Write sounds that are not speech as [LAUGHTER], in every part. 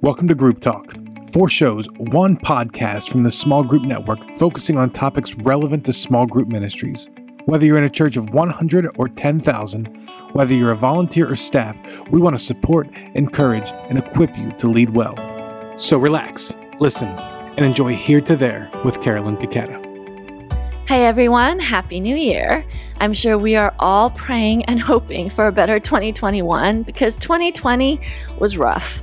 Welcome to Group Talk. Four shows, one podcast from the Small Group Network focusing on topics relevant to small group ministries. Whether you're in a church of 100 or 10,000, whether you're a volunteer or staff, we want to support, encourage, and equip you to lead well. So relax, listen, and enjoy Here to There with Carolyn Taketa. Hey everyone, Happy New Year. I'm sure we are all praying and hoping for a better 2021 because 2020 was rough.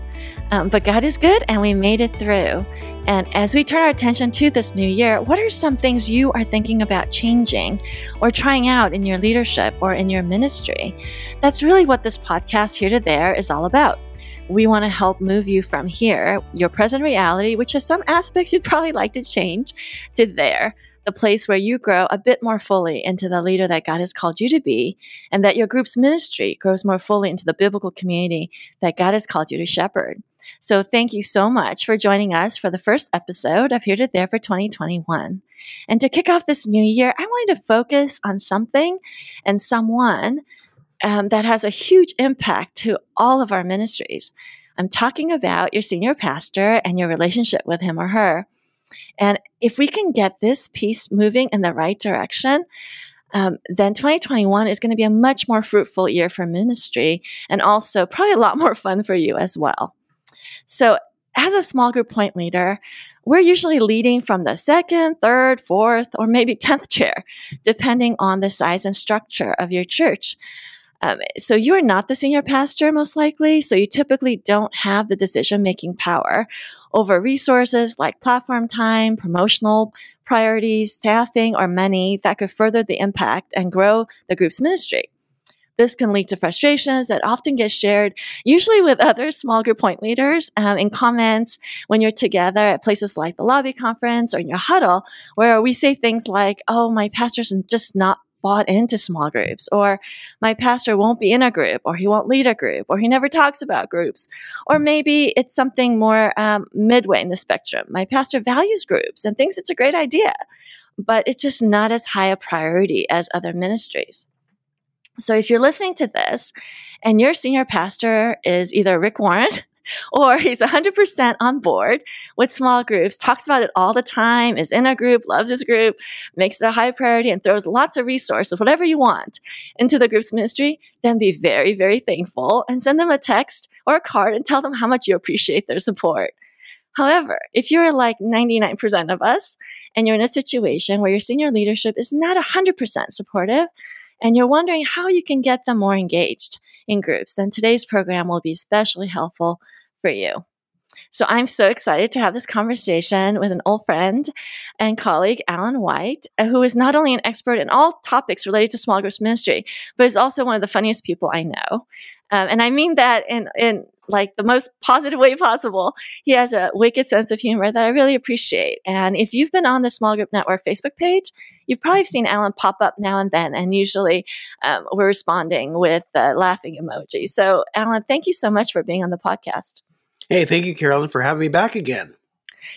Um, but God is good and we made it through. And as we turn our attention to this new year, what are some things you are thinking about changing or trying out in your leadership or in your ministry? That's really what this podcast, Here to There, is all about. We want to help move you from here, your present reality, which has some aspects you'd probably like to change, to there the place where you grow a bit more fully into the leader that God has called you to be, and that your group's ministry grows more fully into the biblical community that God has called you to shepherd. So thank you so much for joining us for the first episode of Here to There for 2021. And to kick off this new year, I wanted to focus on something and someone um, that has a huge impact to all of our ministries. I'm talking about your senior pastor and your relationship with him or her. And if we can get this piece moving in the right direction, um, then 2021 is going to be a much more fruitful year for ministry and also probably a lot more fun for you as well. So, as a small group point leader, we're usually leading from the second, third, fourth, or maybe [LAUGHS] 10th chair, depending on the size and structure of your church. Um, so you're not the senior pastor, most likely. So you typically don't have the decision making power over resources like platform time, promotional priorities, staffing, or money that could further the impact and grow the group's ministry. This can lead to frustrations that often get shared, usually with other small group point leaders, um, in comments when you're together at places like the lobby conference or in your huddle, where we say things like, Oh, my pastor's just not bought into small groups, or my pastor won't be in a group, or he won't lead a group, or he never talks about groups. Or maybe it's something more um, midway in the spectrum. My pastor values groups and thinks it's a great idea, but it's just not as high a priority as other ministries. So if you're listening to this and your senior pastor is either Rick Warren [LAUGHS] or he's 100% on board with small groups, talks about it all the time, is in a group, loves his group, makes it a high priority, and throws lots of resources, whatever you want, into the group's ministry, then be very, very thankful and send them a text or a card and tell them how much you appreciate their support. However, if you're like 99% of us and you're in a situation where your senior leadership is not 100% supportive, and you're wondering how you can get them more engaged in groups, then today's program will be especially helpful for you. So I'm so excited to have this conversation with an old friend and colleague, Allen White, who is not only an expert in all topics related to small groups ministry, but is also one of the funniest people I know. Um, and I mean that in, in like the most positive way possible. He has a wicked sense of humor that I really appreciate. And if you've been on the Small Group Network Facebook page, you've probably seen Allen pop up now and then. And usually um, we're responding with uh, laughing emoji. So, Allen, thank you so much for being on the podcast. Hey, thank you, Carolyn, for having me back again.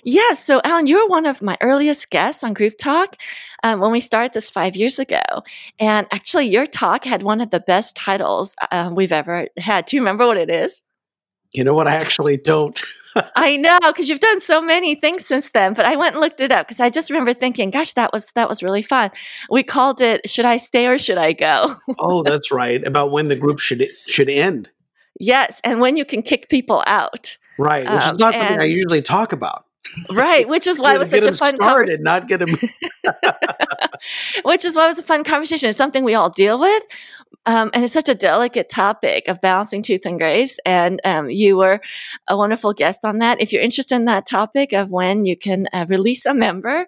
Yes. So, Allen, you were one of my earliest guests on Group Talk um, when we started this five years ago. And actually, your talk had one of the best titles uh, we've ever had. Do you remember what it is? You know what? I actually don't. [LAUGHS] [LAUGHS] I know because you've done so many things since then. But I went and looked it up because I just remember thinking, "Gosh, that was that was really fun." We called it "Should I Stay or Should I Go?" oh, [LAUGHS] that's right. About when the group should should end. Yes, and when you can kick people out. Right, which um, is not something and, I usually talk about. Right, which is [LAUGHS] why it was such a fun conversation. Not get them. which is why it was a fun conversation. It's something we all deal with, um, and it's such a delicate topic of balancing truth and grace. And um, you were a wonderful guest on that. If you're interested in that topic of when you can uh, release a member,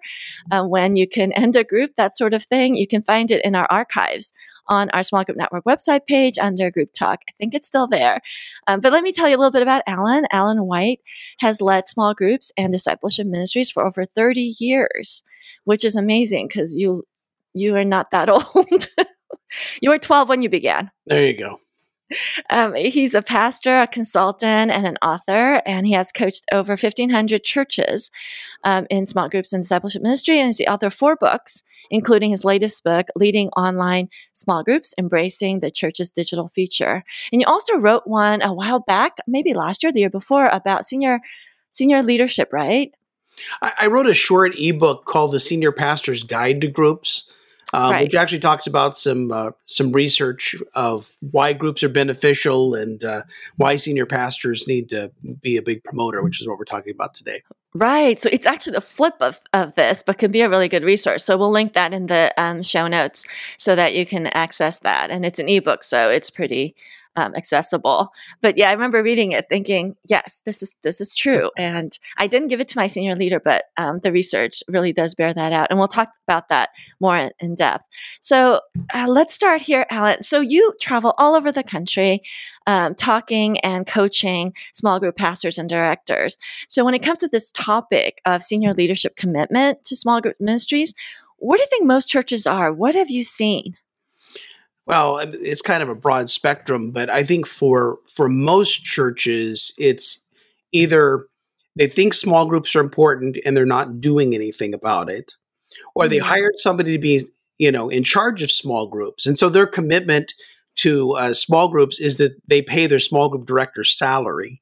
uh, when you can end a group, that sort of thing, you can find it in our archives on our Small Group Network website page under Group Talk. I think it's still there. Um, but let me tell you a little bit about Allen. Allen White has led small groups and discipleship ministries for over 30 years, which is amazing because you you are not that [LAUGHS] old. You were 12 when you began. There you go. Um, he's a pastor, a consultant, and an author, and he has coached over 1,500 churches um, in small groups and discipleship ministry, and is the author of four books, including his latest book, Leading Online Small Groups Embracing the Church's Digital Future. And you also wrote one a while back, maybe last year, the year before, about senior senior leadership, right? I, I wrote a short ebook called The Senior Pastor's Guide to Groups. Um, right. which actually talks about some uh, some research of why groups are beneficial and uh, why senior pastors need to be a big promoter, which is what we're talking about today. Right. So it's actually the flip of, of this, but can be a really good resource. So we'll link that in the um, show notes so that you can access that. And it's an ebook, so it's pretty um, accessible. But yeah, I remember reading it, thinking, yes, this is this is true. And I didn't give it to my senior leader, but um, the research really does bear that out, and we'll talk about that more in, in depth. So uh, let's start here, Allen. So you travel all over the country. Um, talking and coaching small group pastors and directors. So, when it comes to this topic of senior leadership commitment to small group ministries, what do you think most churches are? What have you seen? Well, it's kind of a broad spectrum, but I think for for most churches, it's either they think small groups are important and they're not doing anything about it, or they mm-hmm. hired somebody to be you know in charge of small groups, and so their commitment to uh, small groups is that they pay their small group director's salary,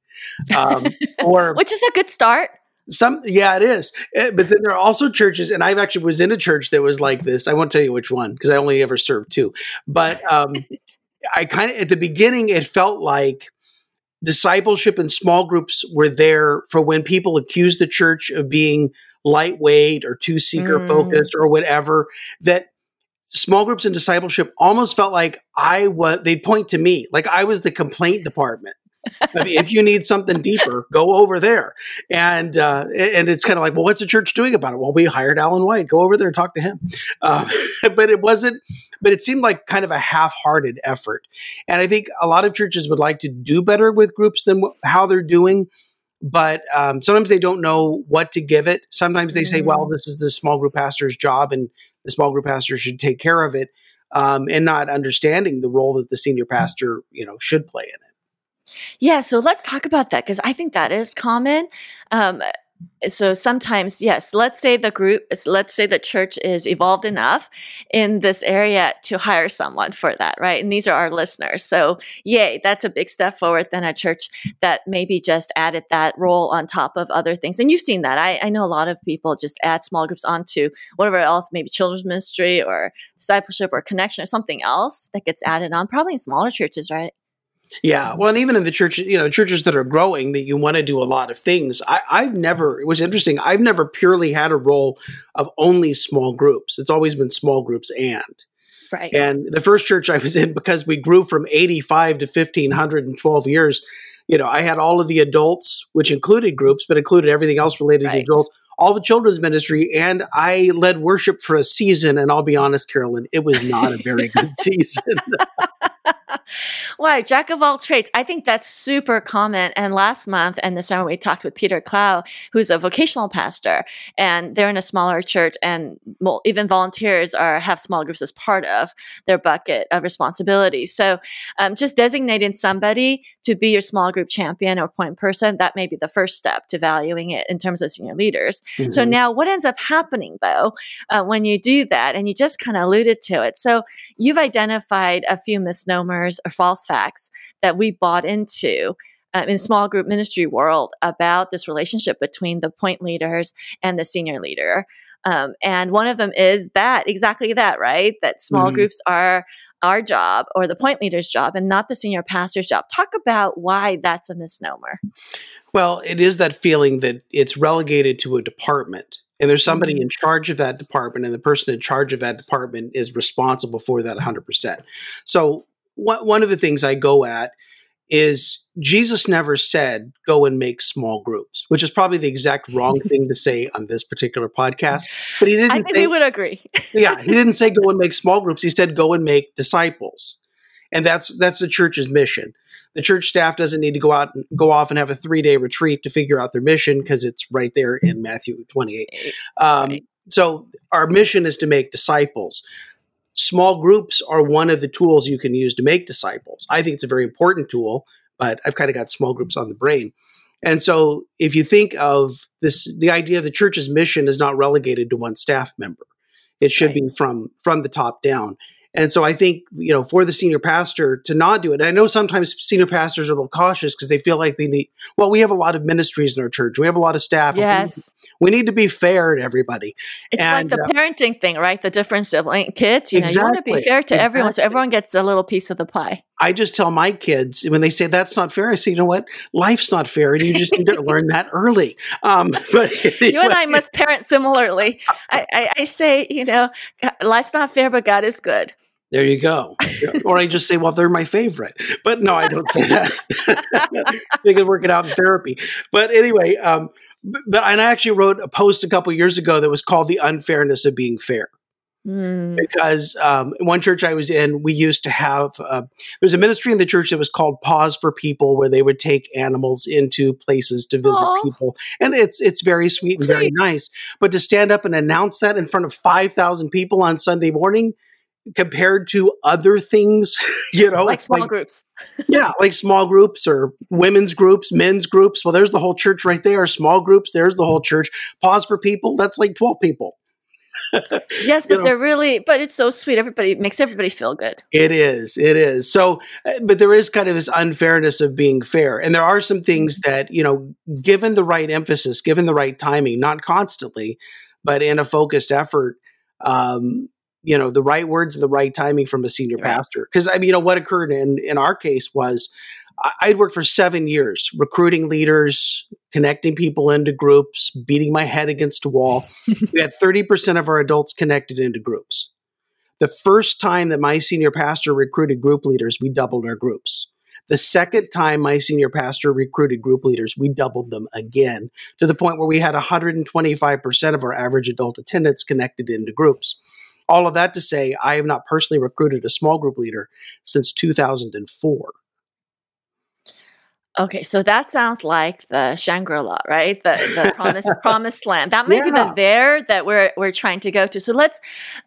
um, [LAUGHS] or which is a good start. Some, yeah, it is. Eh, but then there are also churches, and I've actually was in a church that was like this. I won't tell you which one because I only ever served two. But [LAUGHS] um, I kind of at the beginning, it felt like discipleship and small groups were there for when people accused the church of being lightweight or too seeker focused mm. or whatever. That small groups and discipleship almost felt like I was. They'd point to me, like I was the complaint department. [LAUGHS] I mean, if you need something deeper, go over there. And uh, and it's kind of like, well, what's the church doing about it? Well, we hired Allen White. Go over there and talk to him. Uh, [LAUGHS] but it wasn't. But it seemed like kind of a half-hearted effort. And I think a lot of churches would like to do better with groups than how they're doing. But um, sometimes they don't know what to give it. Sometimes they say, well, mm. this is the small group pastor's job, and the small group pastor should take care of it. Um, and not understanding the role that the senior pastor, you know, should play in it. Yeah, so let's talk about that because I think that is common. Um, so sometimes, yes, let's say the group, let's say the church is evolved enough in this area to hire someone for that, right? And these are our listeners. So, yay, that's a big step forward than a church that maybe just added that role on top of other things. And you've seen that. I, I know a lot of people just add small groups onto whatever else, maybe children's ministry or discipleship or connection or something else that gets added on, probably in smaller churches, right? Yeah, well, and even in the church, you know, churches that are growing, that you want to do a lot of things. I, I've never. It was interesting. I've never purely had a role of only small groups. It's always been small groups and. Right. And the first church I was in, because we grew from 85 to 1500 in 12 years, you know, I had all of the adults, which included groups, but included everything else related right. to adults, all the children's ministry, and I led worship for a season. And I'll be honest, Carolyn, it was not a very good [LAUGHS] season. [LAUGHS] [LAUGHS] Why, jack of all trades. I think that's super common. And last month and this summer, we talked with Peter Clow, who's a vocational pastor, and they're in a smaller church, and even volunteers are have small groups as part of their bucket of responsibilities. So, um, just designating somebody to be your small group champion or point person that may be the first step to valuing it in terms of senior leaders. Mm-hmm. So now, what ends up happening though uh, when you do that, and you just kind of alluded to it. So you've identified a few misnomers or false facts that we bought into uh, in small group ministry world about this relationship between the point leaders and the senior leader. Um, and one of them is that exactly that, right? That small mm-hmm. groups are our job or the point leader's job and not the senior pastor's job. Talk about why that's a misnomer. Well, it is that feeling that it's relegated to a department and there's somebody mm-hmm. in charge of that department and the person in charge of that department is responsible for that 100%. So one of the things I go at is Jesus never said go and make small groups, which is probably the exact [LAUGHS] wrong thing to say on this particular podcast. But he didn't. I think say, we would agree. [LAUGHS] yeah, he didn't say go and make small groups. He said go and make disciples, and that's that's the church's mission. The church staff doesn't need to go out and go off and have a three day retreat to figure out their mission because it's right there in Matthew twenty eight. Um, right. So our mission is to make disciples. Small groups are one of the tools you can use to make disciples. I think it's a very important tool, but I've kind of got small groups on the brain. And so if you think of this, the idea of the church's mission is not relegated to one staff member. It should right. be from from the top down. And so I think, you know, for the senior pastor to not do it, I know sometimes senior pastors are a little cautious because they feel like they need, well, we have a lot of ministries in our church. We have a lot of staff. Yes. We need to be fair to everybody. It's and, like the uh, parenting thing, right? The different sibling kids, you know, exactly, you want to be fair to exactly. everyone so everyone gets a little piece of the pie. I just tell my kids when they say that's not fair, I say, you know what? Life's not fair, and you just need to [LAUGHS] learn that early. Um, [LAUGHS] but anyway. you and I must parent similarly. I, I, I say, you know, life's not fair, but God is good. There you go. [LAUGHS] or I just say, well, they're my favorite. But no, I don't say that. they can work it out in therapy. But anyway, um, but and I actually wrote a post a couple years ago that was called "The Unfairness of Being Fair." Mm. Because um, one church I was in, we used to have uh, there was a ministry in the church that was called Paws for People, where they would take animals into places to visit Aww. people, and it's it's very sweet and sweet. very nice. But to stand up and announce that in front of five thousand people on Sunday morning, compared to other things, [LAUGHS] you know, like small like, groups. yeah, like small groups or women's groups, men's groups. Well, there's the whole church right there. Small groups, there's the whole church. Paws for people, that's like 12 people. Yes, [LAUGHS] but you know, they're really, but it's so sweet. Everybody makes everybody feel good. It is. It is. So, uh, but there is kind of this unfairness of being fair. And there are some things mm-hmm. that, you know, given the right emphasis, given the right timing, not constantly, but in a focused effort, um, you know the right words and the right timing from a senior right. pastor because i mean you know what occurred in in our case was i'd worked for seven years recruiting leaders connecting people into groups beating my head against a wall [LAUGHS] we had 30% of our adults connected into groups the first time that my senior pastor recruited group leaders we doubled our groups the second time my senior pastor recruited group leaders, we doubled them again to the point where we had 125% of our average adult attendance connected into groups. All of that to say, I have not personally recruited a small group leader since 2004. Okay, so that sounds like the Shangri-La, right? The the promised [LAUGHS] promised land. That may yeah. be the there that we're we're trying to go to. So let's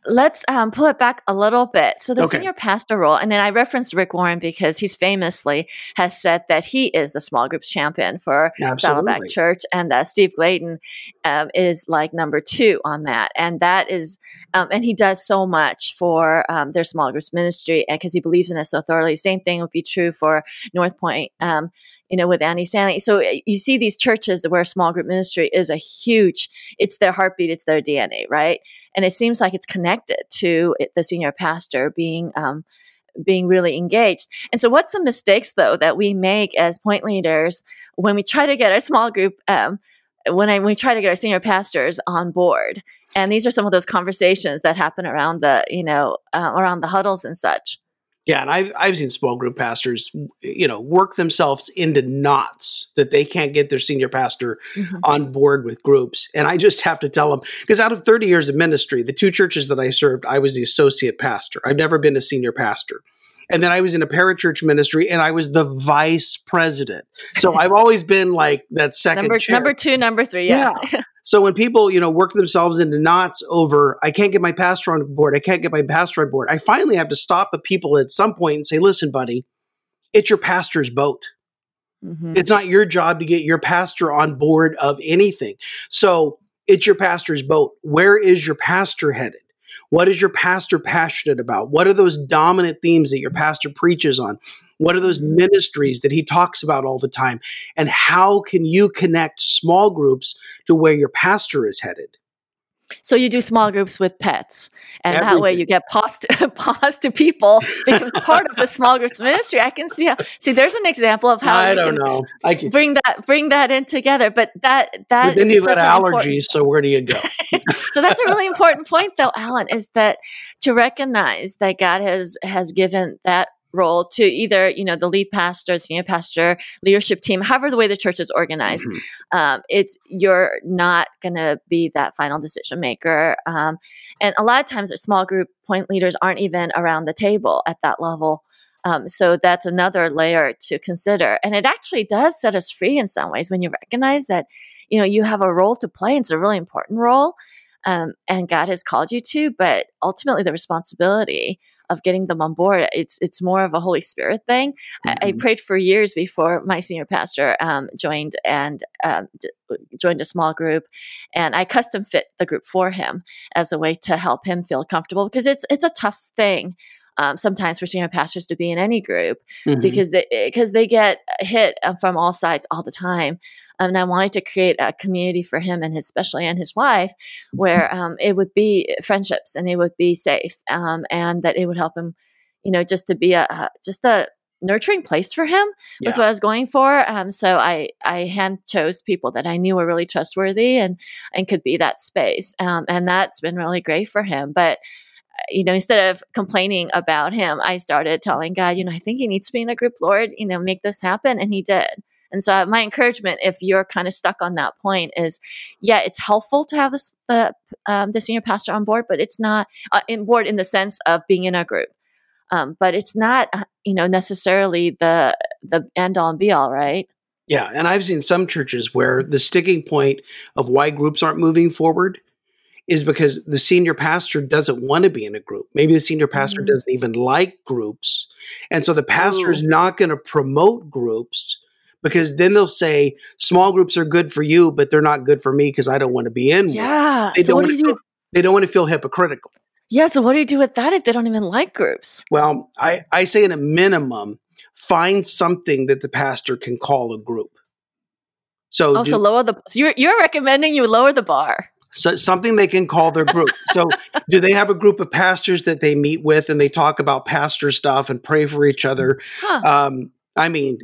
let's um, pull it back a little bit. So the okay. senior pastor role, and then I referenced Rick Warren because he's famously has said that he is the small groups champion for Saddleback Church, and that Steve Gladen um, is like number two on that, and that is, um, and he does so much for um, their small groups ministry because he believes in it so thoroughly. Same thing would be true for North Point um, you know, with Andy Stanley. So eh, you see these churches where small group ministry is a huge, it's their heartbeat, it's their DNA, right? And it seems like it's connected to the senior pastor being, um, being really engaged. And so, what's some mistakes though that we make as point leaders when we try to get our small group, um, when I, we try to get our senior pastors on board? And these are some of those conversations that happen around the, you know, uh, around the huddles and such. Yeah, and I've I've seen small group pastors, you know, work themselves into knots that they can't get their senior pastor mm-hmm. on board with groups. And I just have to tell them because out of 30 years of ministry, the two churches that I served, I was the associate pastor. I've never been a senior pastor. And then I was in a parachurch ministry and I was the vice president. So I've always been like that second number, chair. number two, number three. Yeah. yeah. [LAUGHS] So when people, you know, work themselves into knots over, I can't get my pastor on board, I can't get my pastor on board, I finally have to stop the people at some point and say, listen, buddy, it's your pastor's boat. Mm-hmm. It's not your job to get your pastor on board of anything. So it's your pastor's boat. Where is your pastor headed? What is your pastor passionate about? What are those dominant themes that your pastor preaches on? What are those mm-hmm. ministries that he talks about all the time? And how can you connect small groups to where your pastor is headed? So you do small groups with pets, and Everything. that way you get pause to, [LAUGHS] pause to people because part of the small groups ministry. I can see how. See, there's an example of how I don't know. I can bring that bring that in together. But that that then you've got allergies. So where do you go? [LAUGHS] so that's a really important point, though, Allen, is that to recognize that God has has given that role to either you know the lead pastor senior pastor leadership team however the way the church is organized. Mm-hmm. um, it's you're not going to be that final decision maker. Um, and a lot of times small group point leaders aren't even around the table at that level. Um, so that's another layer to consider. And it actually does set us free in some ways when you recognize that you know you have a role to play. It's a really important role um, and God has called you to, but ultimately the responsibility of getting them on board. It's it's more of a Holy Spirit thing. Mm-hmm. I, I, mm-hmm. prayed for years before my senior pastor um, joined and um, d- joined a small group, and I custom fit the group for him as a way to help him feel comfortable because it's it's a tough thing. Um, sometimes for senior pastors to be in any group mm-hmm. because they because they get hit uh, from all sides all the time and I wanted to create a community for him and his, especially and his wife, where um, it would be friendships and it would be safe, um, and that it would help him, you know, just to be a, a just a nurturing place for him was yeah. what I was going for. Um, so I I hand chose people that I knew were really trustworthy and and could be that space, um, and that's been really great for him. But uh, you know, instead of complaining about him, I started telling God, you know, I think he needs to be in a group, Lord, you know, make this happen. And he did. And so my encouragement, if you're kind of stuck on that point, is yeah, it's helpful to have this, the um, the senior pastor on board, but it's not uh, in board in the sense of being in a group. Um, but it's not uh, you know necessarily the the end all and be all, right? Yeah, and I've seen some churches where the sticking point of why groups aren't moving forward is because the senior pastor doesn't want to be in a group. Maybe the senior pastor mm-hmm. doesn't even like groups. And so the pastor is not going to promote groups because then they'll say small groups are good for you, but they're not good for me because I don't want to be in. Yeah. They so don't what do you feel, do? They don't want to feel hypocritical. Yeah. So what do you do with that if they don't even like groups? Well, I, I say in a minimum, find something that the pastor can call a group. So, oh, do, so lower the. So you're you're recommending you lower the bar. So something they can call their group. so, do they have a group of pastors that they meet with and they talk about pastor stuff and pray for each other? Huh. Um, I mean,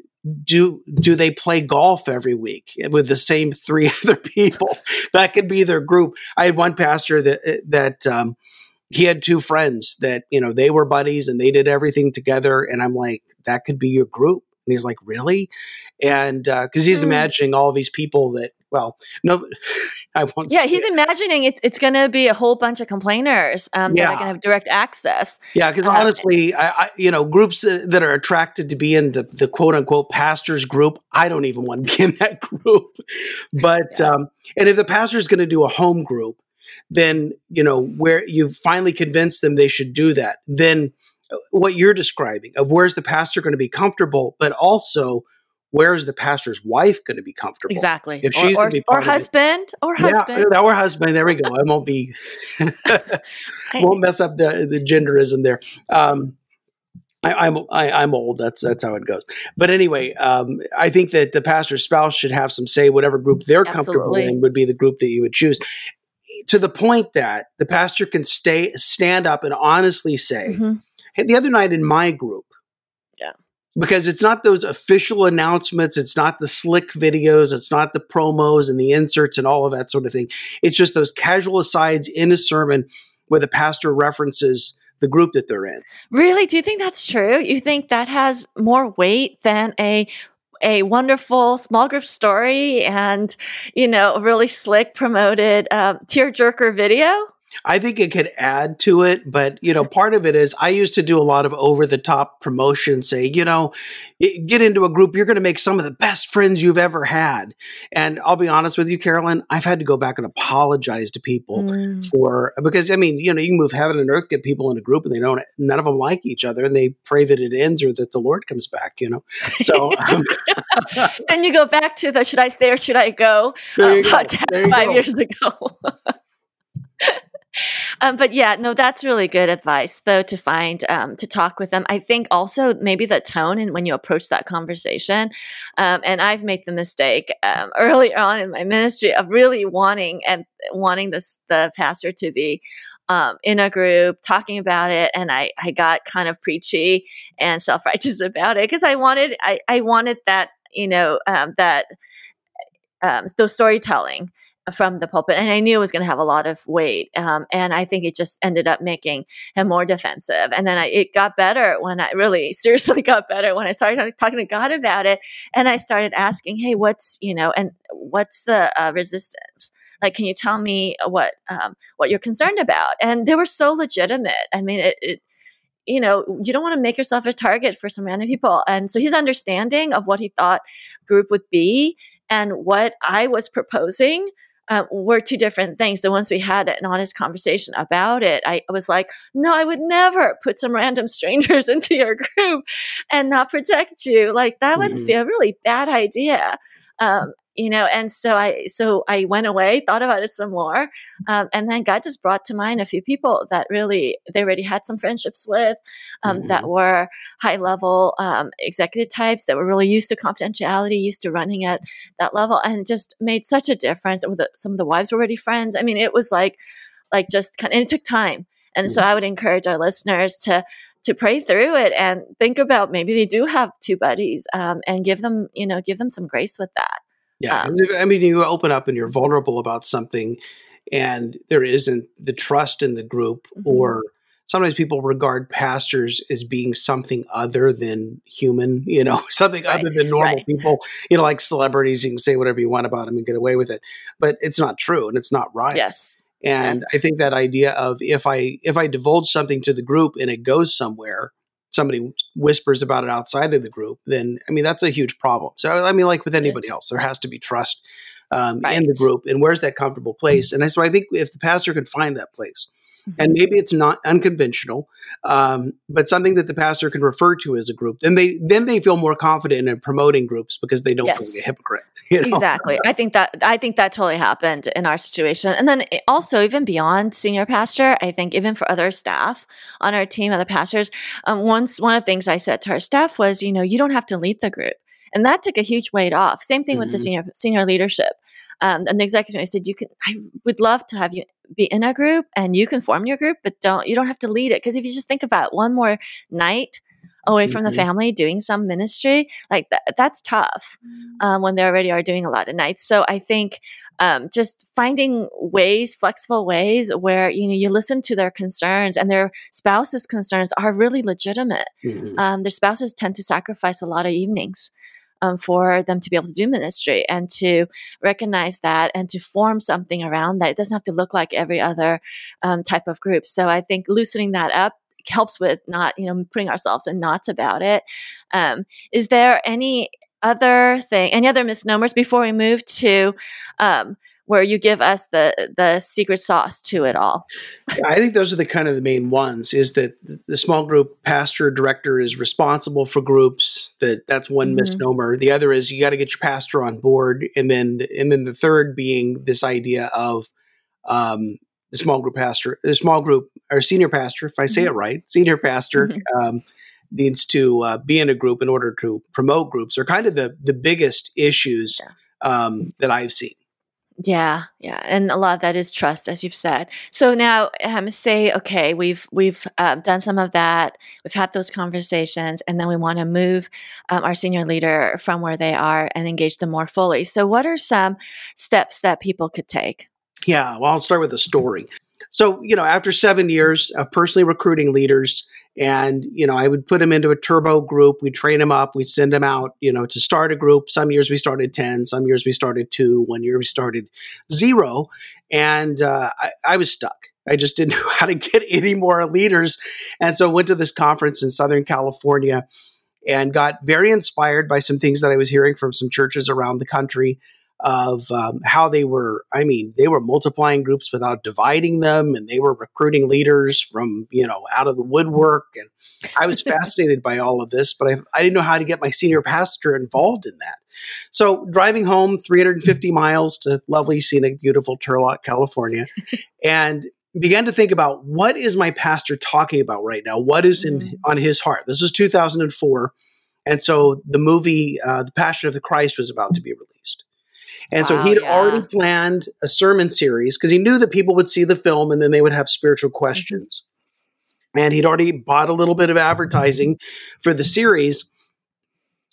do do they play golf every week with the same three [LAUGHS] other people? that could be their group. I had one pastor that eh, that um, he had two friends that you know they were buddies and they did everything together, and I'm like, that could be your group. And he's like, really? And because uh, he's mm. imagining all these people that well, no, [LAUGHS] I won't. Yeah, he's it. imagining it's it's going to be a whole bunch of complainers um, yeah. that are going to have direct access. Yeah, because um, honestly, I, I, you know, groups that are attracted to be in the the quote unquote pastors group, I don't even want to [LAUGHS] be in that group. But yeah. um, and if the pastor is going to do a home group, then you know where you finally convince them they should do that. Then uh, what you're describing of where's the pastor going to be comfortable, but also where is the pastor's wife going to be comfortable? Exactly. If she's or, or, or husband or husband. Yeah, or husband. There we go. I won't be, [LAUGHS] [LAUGHS] won't mess up the, the genderism there. Um, I, I'm I, am i am old. That's that's how it goes. But anyway, um, I think that the pastor's spouse should have some say. Whatever group they're Absolutely. comfortable in would be the group that you would choose. To the point that the pastor can stay stand up and honestly say, mm-hmm. "Hey, the other night in my group, because it's not those official announcements, it's not the slick videos, it's not the promos and the inserts and all of that sort of thing. It's just those casual asides in a sermon where the pastor references the group that they're in. Really? Do you think that's true? You think that has more weight than a a wonderful small group story and you know a really slick promoted um, tearjerker video I think it could add to it, but you know, part of it is I used to do a lot of over the top promotion, say, you know, get into a group, you're going to make some of the best friends you've ever had. And I'll be honest with you, Carolyn, I've had to go back and apologize to people mm. for because I mean, you know, you can move heaven and earth, get people in a group, and they don't, none of them like each other, and they pray that it ends or that the Lord comes back. You know, so um, [LAUGHS] then you go back to the should I stay or should I go uh, podcast five go. years ago. [LAUGHS] [LAUGHS] um, but yeah, no, that's really good advice, though, to find um, to talk with them. I think also maybe the tone and when you approach that conversation. Um, and I've made the mistake um, [LAUGHS] early on in my ministry of really wanting and wanting this the pastor to be um, in a group talking about it and I, I got kind of preachy and self-righteous [LAUGHS] about it because I wanted I, I wanted that you know um, that um, the storytelling from the pulpit, and I knew it was going to have a lot of weight. Um, and I think it just ended up making him more defensive. And then I, it got better when I really [LAUGHS] seriously got better when I started talking to God about it, and I started asking, "Hey, what's you know, and what's the uh, resistance?" Like, can you tell me what um, what you're concerned about? And they were so legitimate. I mean, it, it you know, you don't want to make yourself a target for some random people. And so his understanding of what he thought group would be and what I was proposing uh, were two different things. So once we had an honest conversation about it, I was like, no, I would never put some random [LAUGHS] strangers into your group and not protect you. Like that would mm-hmm. be a really bad idea. Um, you know and so i so i went away thought about it some more um, and then god just brought to mind a few people that really they already had some friendships with um, mm-hmm. that were high level um, executive types that were really used to confidentiality used to running at that level and just made such a difference with some of the wives were already friends i mean it was like like just kind of, and it took time and mm-hmm. so i would encourage our listeners to to pray through it and think about maybe they do have two buddies um, and give them you know give them some grace with that yeah. Um, I mean, you open up and you're vulnerable about something, and there isn't the trust in the group, mm-hmm. or sometimes people regard pastors as being something other than human, you know, [LAUGHS] something right. other than normal right. people, you know, like celebrities. You can say whatever you want about them and get away with it, but it's not true and it's not right. Yes. And yes. I think that idea of if I if I divulge something to the group and it goes somewhere, somebody whispers about it outside of the group, then I mean that's a huge problem. So I mean, like with anybody yes. else, there has to be trust um, right. in the group, and where's that comfortable place? And so I think if the pastor can find that place, mm-hmm. and maybe it's not unconventional, um, but something that the pastor can refer to as a group, then they then they feel more confident in promoting groups because they don't yes. feel like a hypocrite. [LAUGHS] You know? Exactly. I think that I think that totally happened in our situation, and then also even beyond senior pastor, I think even for other staff on our team, other pastors, um, once one of the things I said to our staff was, you know, you don't have to lead the group and that took a huge weight off. Same thing mm-hmm. with the mm-hmm. senior senior leadership. Um, and the executive I said, "You can. I would love to have you be in a group, and you can form your group, but don't. You don't have to lead it because if you just think about one more night." away from mm-hmm. the family doing some ministry like that that's tough um, when they already are doing a lot of nights so i think um, just finding ways flexible ways where you know you listen to their concerns and their spouses concerns are really legitimate mm-hmm. um, their spouses tend to sacrifice a lot of evenings um, for them to be able to do ministry and to recognize that and to form something around that. It doesn't have to look like every other um, type of group. So I think loosening that up helps with not, you know, putting ourselves in knots about it. Um, is there any other thing, any other misnomers before we move to um, where you give us the the secret sauce to it all. I think those are the kind of the main ones. Is that the small group pastor director is responsible for groups. That that's one mm-hmm. misnomer. The other is you got to get your pastor on board, and then and then the third being this idea of um, the small group pastor, the small group or senior pastor, if I say mm-hmm. it right, senior pastor. Mm-hmm. Um, needs to uh, be in a group in order to promote groups are kind of the the biggest issues yeah. um, that I've seen. Yeah, yeah, and a lot of that is trust, as you've said. So now, um, say, okay, we've we've uh, done some of that, we've had those conversations, and then we want to move um, our senior leader from where they are and engage them more fully. So, what are some steps that people could take? Yeah, well, I'll start with a story. So, you know, after seven years of personally recruiting leaders, and, you know, I would put him into a turbo group. We'd train him up. We'd send him out, you know, to start a group. Some years we started 10, some years we started two, one year we started zero. And uh, I, I was stuck. I just didn't [LAUGHS] know how to get any more leaders. And so went to this conference in Southern California and got very inspired by some things that I was hearing from some churches around the country of um, how they were i mean they were multiplying groups without dividing them and they were recruiting leaders from you know out of the woodwork and i was [LAUGHS] fascinated by all of this but I, I didn't know how to get my senior pastor involved in that. So driving home 350 miles to lovely scenic beautiful turlock california and began to think about what is my pastor talking about right now? What is in mm-hmm. on his heart? This was 2004 and so the movie uh, the passion of the christ was about to be released and wow, so he'd yeah. already planned a sermon series because he knew that people would see the film and then they would have spiritual mm-hmm. questions. Mm-hmm. And he'd already bought a little bit of advertising for the series.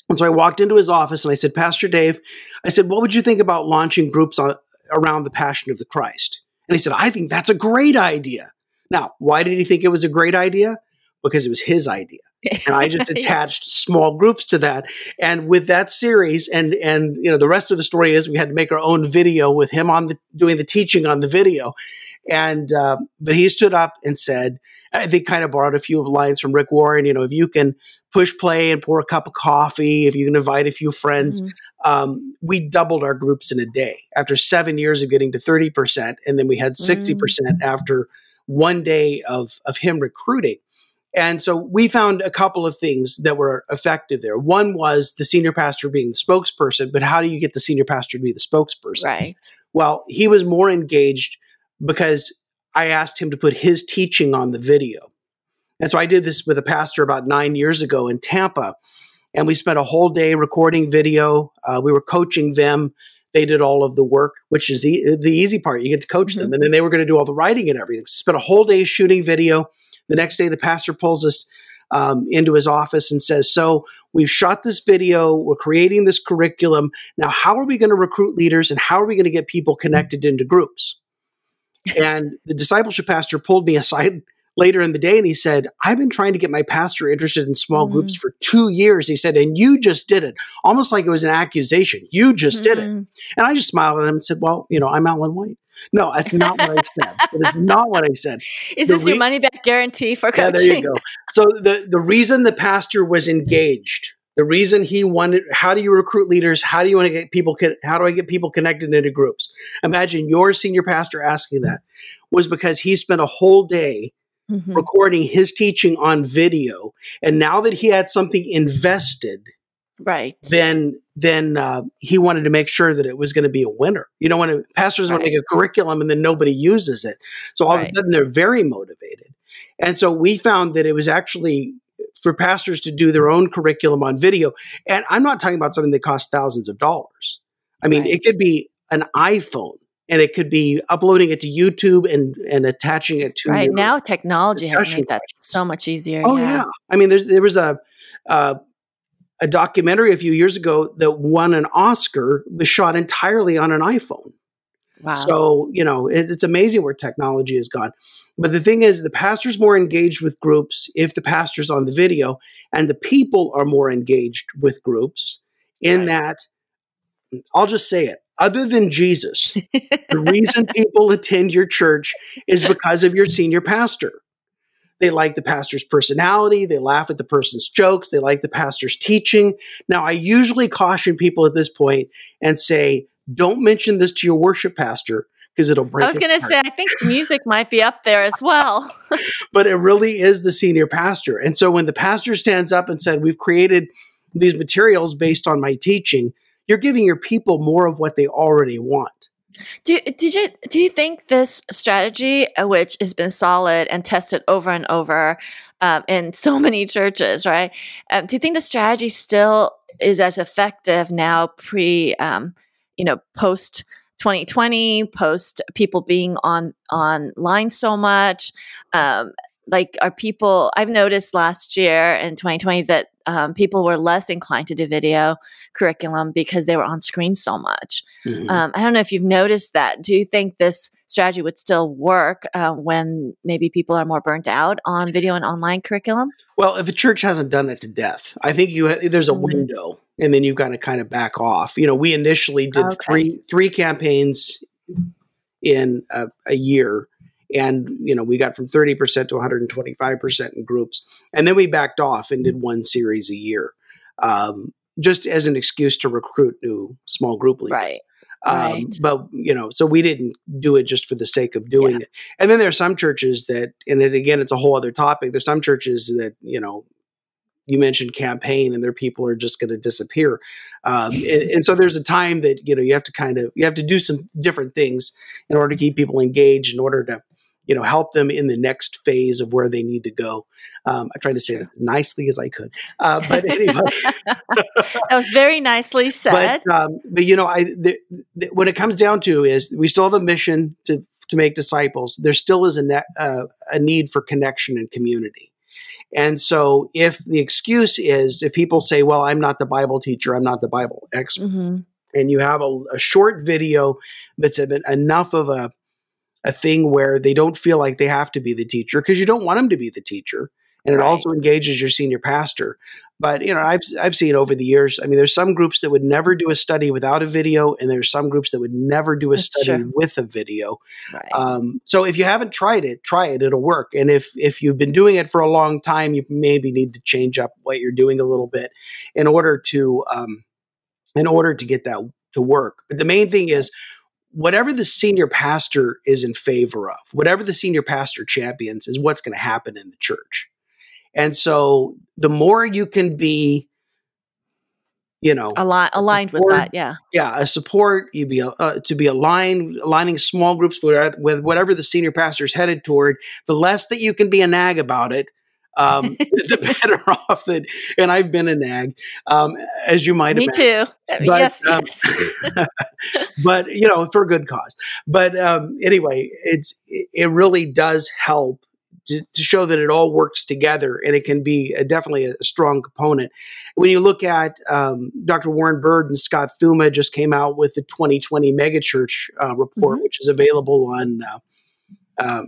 And so I walked into his office and I said, Pastor Dave, I said, what would you think about launching groups on, around the Passion of the Christ? And he said, I think that's a great idea. Now, why did he think it was a great idea? Because it was his idea and I just [LAUGHS] attached small groups to that. And with that series, and and you know, the rest of the story is we had to make our own video with him on the doing the teaching on the video. And uh, but he stood up and said, I think kind of borrowed a few lines from Rick Warren. You know, if you can push play and pour a cup of coffee, if you can invite a few friends, mm-hmm. um, we doubled our groups in a day after seven years of getting to 30%. And then we had 60% mm. after one day of, of him recruiting. And so we found a couple of things that were effective there. One was the senior pastor being the spokesperson, but how do you get the senior pastor to be the spokesperson? Right. Well, he was more engaged because I asked him to put his teaching on the video. And so I did this with a pastor about nine years ago in Tampa. And we spent a whole day recording video. Uh, we were coaching them. They did all of the work, which is e- the easy part. You get to coach mm-hmm. them. And then they were going to do all the writing and everything. So spent a whole day shooting video. The next day, the pastor pulls us um, into his office and says, So we've shot this video. We're creating this curriculum. Now, how are we going to recruit leaders and how are we going to get people connected into groups? [LAUGHS] and the discipleship pastor pulled me aside later in the day and he said, I've been trying to get my pastor interested in small mm-hmm. groups for two years. He said, and you just did it. Almost like it was an accusation. You just mm-hmm. did it. Mm-hmm. And I just smiled at him and said, Well, you know, I'm Allen White. No, that's not what I said. That's not what I said. [LAUGHS] Is the this re- your money back guarantee for coaching? Yeah, there you go. So the, the reason the pastor was engaged, the reason he wanted, how do you recruit leaders? How do you want to get people, how do I get people connected into groups? Imagine your senior pastor asking that was because he spent a whole day mm-hmm. recording his teaching on video. And now that he had something invested, right then then uh, he wanted to make sure that it was going to be a winner you know when a, pastors right. want to make a curriculum and then nobody uses it so all right. of a sudden they're very motivated and so we found that it was actually for pastors to do their own curriculum on video and i'm not talking about something that costs thousands of dollars i mean right. it could be an iphone and it could be uploading it to YouTube and and attaching it to right now. Technology has made that so much easier. Oh yeah, yeah. I mean, there was a uh, a documentary a few years ago that won an Oscar was shot entirely on an iPhone. Wow. So you know it, it's amazing where technology has gone. But the thing is, the pastor's more engaged with groups if the pastor's on the video, and the people are more engaged with groups in right. that. I'll just say it other than Jesus, the reason [LAUGHS] people attend your church is because of your senior pastor. They like the pastor's personality. They laugh at the person's jokes. They like the pastor's teaching. Now, I usually caution people at this point and say, don't mention this to your worship pastor because it'll break. I was going to say, I think music might be up there as well. [LAUGHS] but it really is the senior pastor. And so when the pastor stands up and said, We've created these materials based on my teaching, you're giving your people more of what they already want. Do did you do you think this strategy, uh, which has been solid and tested over and over um, in so many churches, right? Um, do you think the strategy still is as effective now, pre, um, you know, post 2020, post people being on online so much? Like, are people? I've noticed last year in 2020 that um, people were less inclined to do video curriculum because they were on screen so much. Mm-hmm. Um, I don't know if you've noticed that. Do you think this strategy would still work uh, when maybe people are more burnt out on video and online curriculum? Well, if a church hasn't done it to death, I think you ha- there's a mm-hmm. window, and then you've got to kind of back off. You know, we initially did okay. three three campaigns in a, a year and you know we got from 30% to 125% in groups. And then we backed off and did one series a year um, just as an excuse to recruit new small group leaders. Right. Um, right. but you know so we didn't do it just for the sake of doing yeah. it. And then there are some churches that and it, again it's a whole other topic. There's some churches that you know you mentioned campaign and their people are just going to disappear. Um, [LAUGHS] and, and, so there's a time that you know you have to kind of you have to do some different things in order to keep people engaged in order to you know help them in the next phase of where they need to go. Um, i tried to say that as nicely as i could. Uh, but anyway. [LAUGHS] That was very nicely [LAUGHS] said. but, um, but you know i the, the, when it comes down to is we still have a mission to to make disciples. There still is a, ne- uh, a need for connection and community. And so if the excuse is if people say well i'm not the bible teacher i'm not the bible expert mm-hmm. and you have a, a short video that's enough of a a thing where they don't feel like they have to be the teacher because you don't want them to be the teacher. And it also engages your senior pastor. But you know, I've I've seen over the years. I mean, there's some groups that would never do a study without a video, and there's some groups that would never do a That's study true. with a video. Right. Um, so if you haven't tried it, try it; it'll work. And if if you've been doing it for a long time, you maybe need to change up what you're doing a little bit in order to um, in order to get that to work. But the main thing is whatever the senior pastor is in favor of, whatever the senior pastor champions is what's going to happen in the church. And so the more you can be you know Align, aligned with that yeah yeah a support you be uh, to be aligned aligning small groups with, with whatever the senior pastor is headed toward the less that you can be a nag about it um, [LAUGHS] [LAUGHS] the better [LAUGHS] off that and i've been a nag um, as you might me imagine. too but, yes, um, yes. but you know for a good cause but um, anyway it's it really does help to, to, show that it all works together and it can be a, definitely a strong component. When you look at um, Dr. Warren Bird and Scott Thumma just came out with the 2020 Megachurch uh, report, mm-hmm. which is available on uh, um,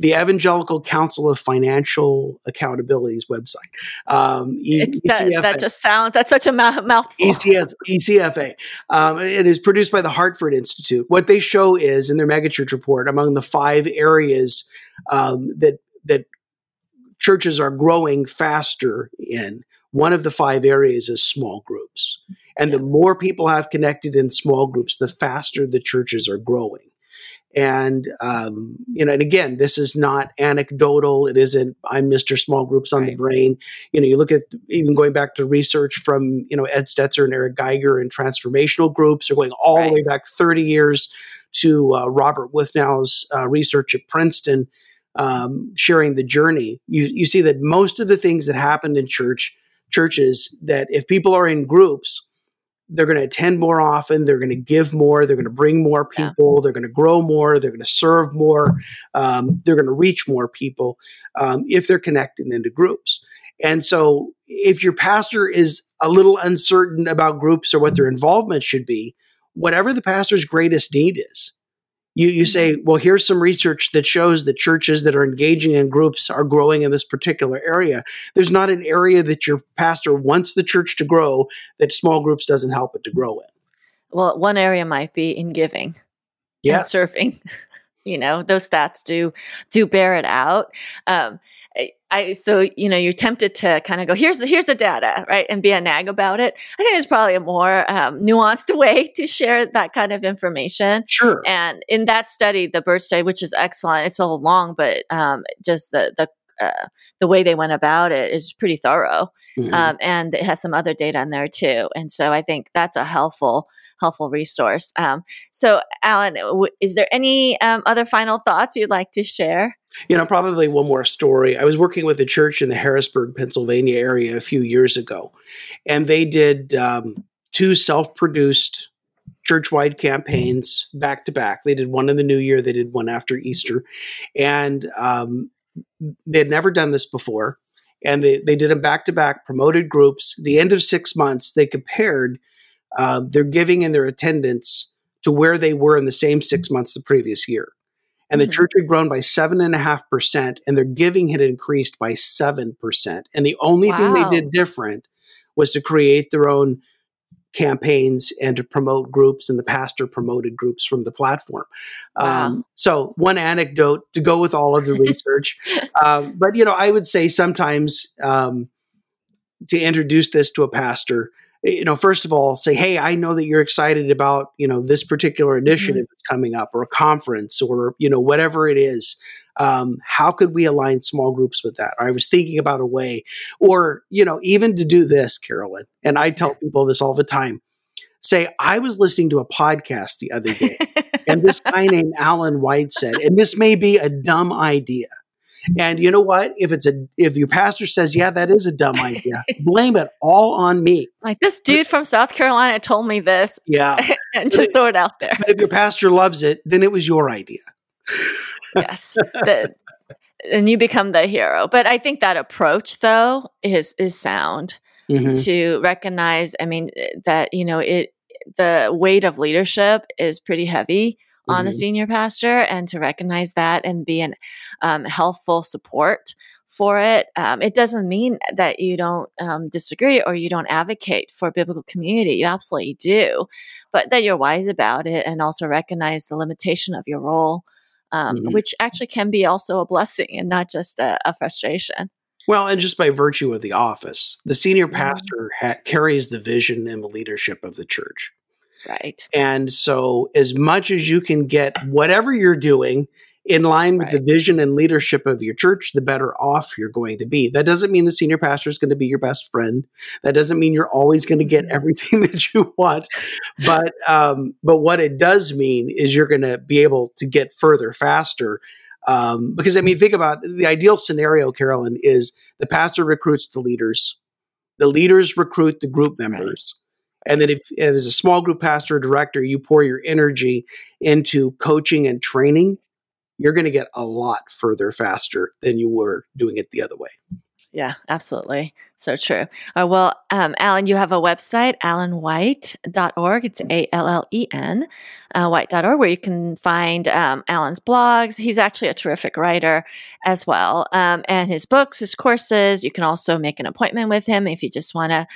the Evangelical Council of Financial Accountability's website. Um, e- that, that, just sounds that's such a mouthful. ECS, ECFA. Um, it is produced by the Hartford Institute. What they show is in their megachurch report among the five areas um, that that churches are growing faster in. One of the five areas is small groups. And the more people have connected in small groups, the faster the churches are growing. And um, you know, and again, this is not anecdotal. It isn't. I'm Mr. Small Groups on right. the brain. You know, you look at even going back to research from you know Ed Stetzer and Eric Geiger and transformational groups, or going all right. the way back 30 years to uh, Robert Wuthnow's uh, research at Princeton, um, sharing the journey. You you see that most of the things that happened in church churches that if people are in groups they're going to attend more often they're going to give more they're going to bring more people yeah. they're going to grow more they're going to serve more um, they're going to reach more people um, if they're connected into groups and so if your pastor is a little uncertain about groups or what their involvement should be whatever the pastor's greatest need is you you say, mm-hmm. well, here's some research that shows that churches that are engaging in groups are growing in this particular area. There's not an area that your pastor wants the church to grow that small groups doesn't help it to grow in. Well, one area might be in giving, yeah, and surfing. [LAUGHS] you know, those stats do do bear it out. Um, I so you know you're tempted to kind of go here's the here's the data right and be a nag about it. I think there's probably a more um, nuanced [LAUGHS] way to share that kind of information. Sure. And in that study, the bird study, which is excellent, it's a little long, but um, just the the uh, the way they went about it is pretty thorough, mm-hmm. um, and it has some other data in there too. And so I think that's a helpful helpful resource. Um, so, Allen, w- is there any um, other final thoughts you'd like to share? You know, probably one more story. I was working with a church in the Harrisburg, Pennsylvania area a few years ago, and they did um, two self produced church wide campaigns back to back. They did one in the new year, they did one after Easter. And um, they had never done this before. And they, they did them back to back, promoted groups. The end of six months, they compared uh, their giving and their attendance to where they were in the same six months the previous year and the mm-hmm. church had grown by seven and a half percent, and their giving had increased by seven percent. And the only wow. thing they did different was to create their own campaigns and to promote groups, and the pastor promoted groups from the platform. Wow. Um, so, one anecdote to go with all of the [LAUGHS] research, um, but you know, I would say sometimes um, to introduce this to a pastor you know, first of all, say, hey, I know that you're excited about, you know, this particular initiative mm-hmm. that's coming up or a conference or, you know, whatever it is. Um, how could we align small groups with that? I was thinking about a way, or, you know, even to do this, Carolyn, and I tell people this all the time say, I was listening to a podcast the other day, and this guy [LAUGHS] named Allen White said, and this may be a dumb idea, and you know what? If it's a if your pastor says, "Yeah, that is a dumb [LAUGHS] idea," blame it all on me. Like this dude from South Carolina told me this. Yeah, [LAUGHS] and just throw it out there. But if your pastor loves it, then it was your idea. yes, the, and you become the hero. But I think that approach, though, is is sound mm-hmm. to recognize. I mean, that you know it the weight of leadership is pretty heavy on mm-hmm. the senior pastor and to recognize that and be an um, helpful support for it. Um, it doesn't mean that you don't um, disagree or you don't advocate for biblical community. You absolutely do, but that you're wise about it and also recognize the limitation of your role, um, mm-hmm. which actually can be also a blessing and not just a, a frustration. Well, and just by virtue of the office, the senior Mhm. pastor ha- carries the vision and the leadership of the church. Right. And so, as much as you can get whatever you're doing in line with the vision and leadership of your church, the better off you're going to be. That doesn't mean the senior pastor is going to be your best friend. That doesn't mean you're always going to get Mhm. everything [LAUGHS] that you want. But um, but what it does mean is you're going to be able to get further faster. Um, because I mean, think about the ideal scenario, Carolyn, is the pastor recruits the leaders, the leaders recruit the group members. And then, if as a small group pastor or director, you pour your energy into coaching and training, you're going to get a lot further faster than you were doing it the other way. Yeah, absolutely. So true. Uh, well, um, Allen, you have a website, allenwhite.org. It's A L L E N, uh, white.org, where you can find um, Allen's blogs. He's actually a terrific writer as well. Um, and his books, his courses. You can also make an appointment with him if you just want to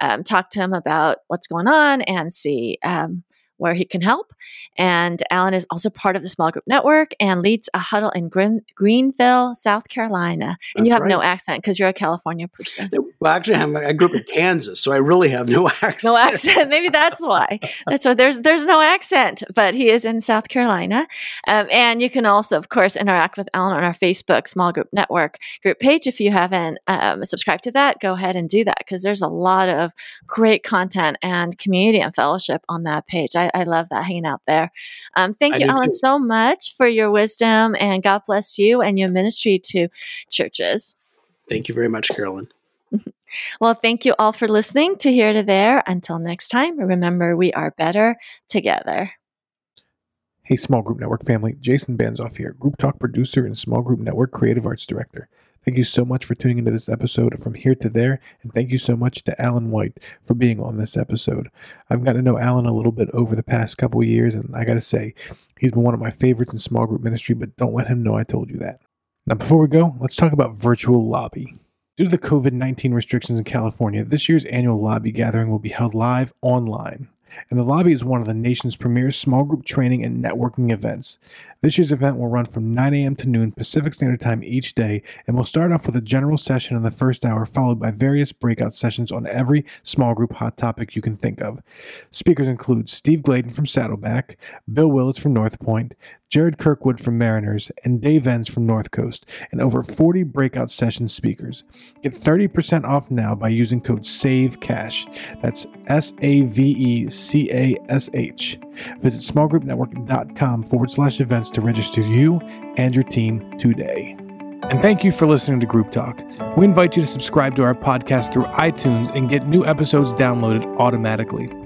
um, talk to him about what's going on and see um, where he can help. And Allen is also part of the small group network and leads a huddle in Green- Greenville, South Carolina. And you That's have no accent because you're a California person. Well, actually, I'm, I grew up in Kansas, so I really have no [LAUGHS] accent. No accent. Maybe that's why. That's why there's there's no accent. But he is in South Carolina, um, and you can also, of course, interact with Allen on our Facebook Small Group Network group page. If you haven't um, subscribed to that, go ahead and do that because there's a lot of great content and community and fellowship on that page. I, I love that hanging out there. Um, thank I you, Allen, too. so much for your wisdom, and God bless you and your ministry to churches. Thank you very much, Carolyn. Well, thank you all for listening to Here to There. Until next time, remember we are better together. Hey, Small Group Network family, Jason Banzoff here, Group Talk producer and Small Group Network creative arts director. Thank you so much for tuning into this episode From Here to There, and thank you so much to Allen White for being on this episode. I've gotten to know Allen a little bit over the past couple years, and I gotta say, he's been one of my favorites in small group ministry, but don't let him know I told you that. Now, before we go, let's talk about virtual lobby. Due to the COVID 19 restrictions in California, this year's annual lobby gathering will be held live online. And the lobby is one of the nation's premier small group training and networking events. This year's event will run from 9 a.m. to noon Pacific Standard Time each day and will start off with a general session in the first hour, followed by various breakout sessions on every small group hot topic you can think of. Speakers include Steve Gladen from Saddleback, Bill Willits from North Point, Jared Kirkwood from Mariners, and Dave Enns from North Coast, and over 40 breakout session speakers. Get 30% off now by using code SAVECASH. That's S A V E C A S H. Visit smallgroupnetwork.com forward slash events to register you and your team today. And thank you for listening to Group Talk. We invite you to subscribe to our podcast through iTunes and get new episodes downloaded automatically.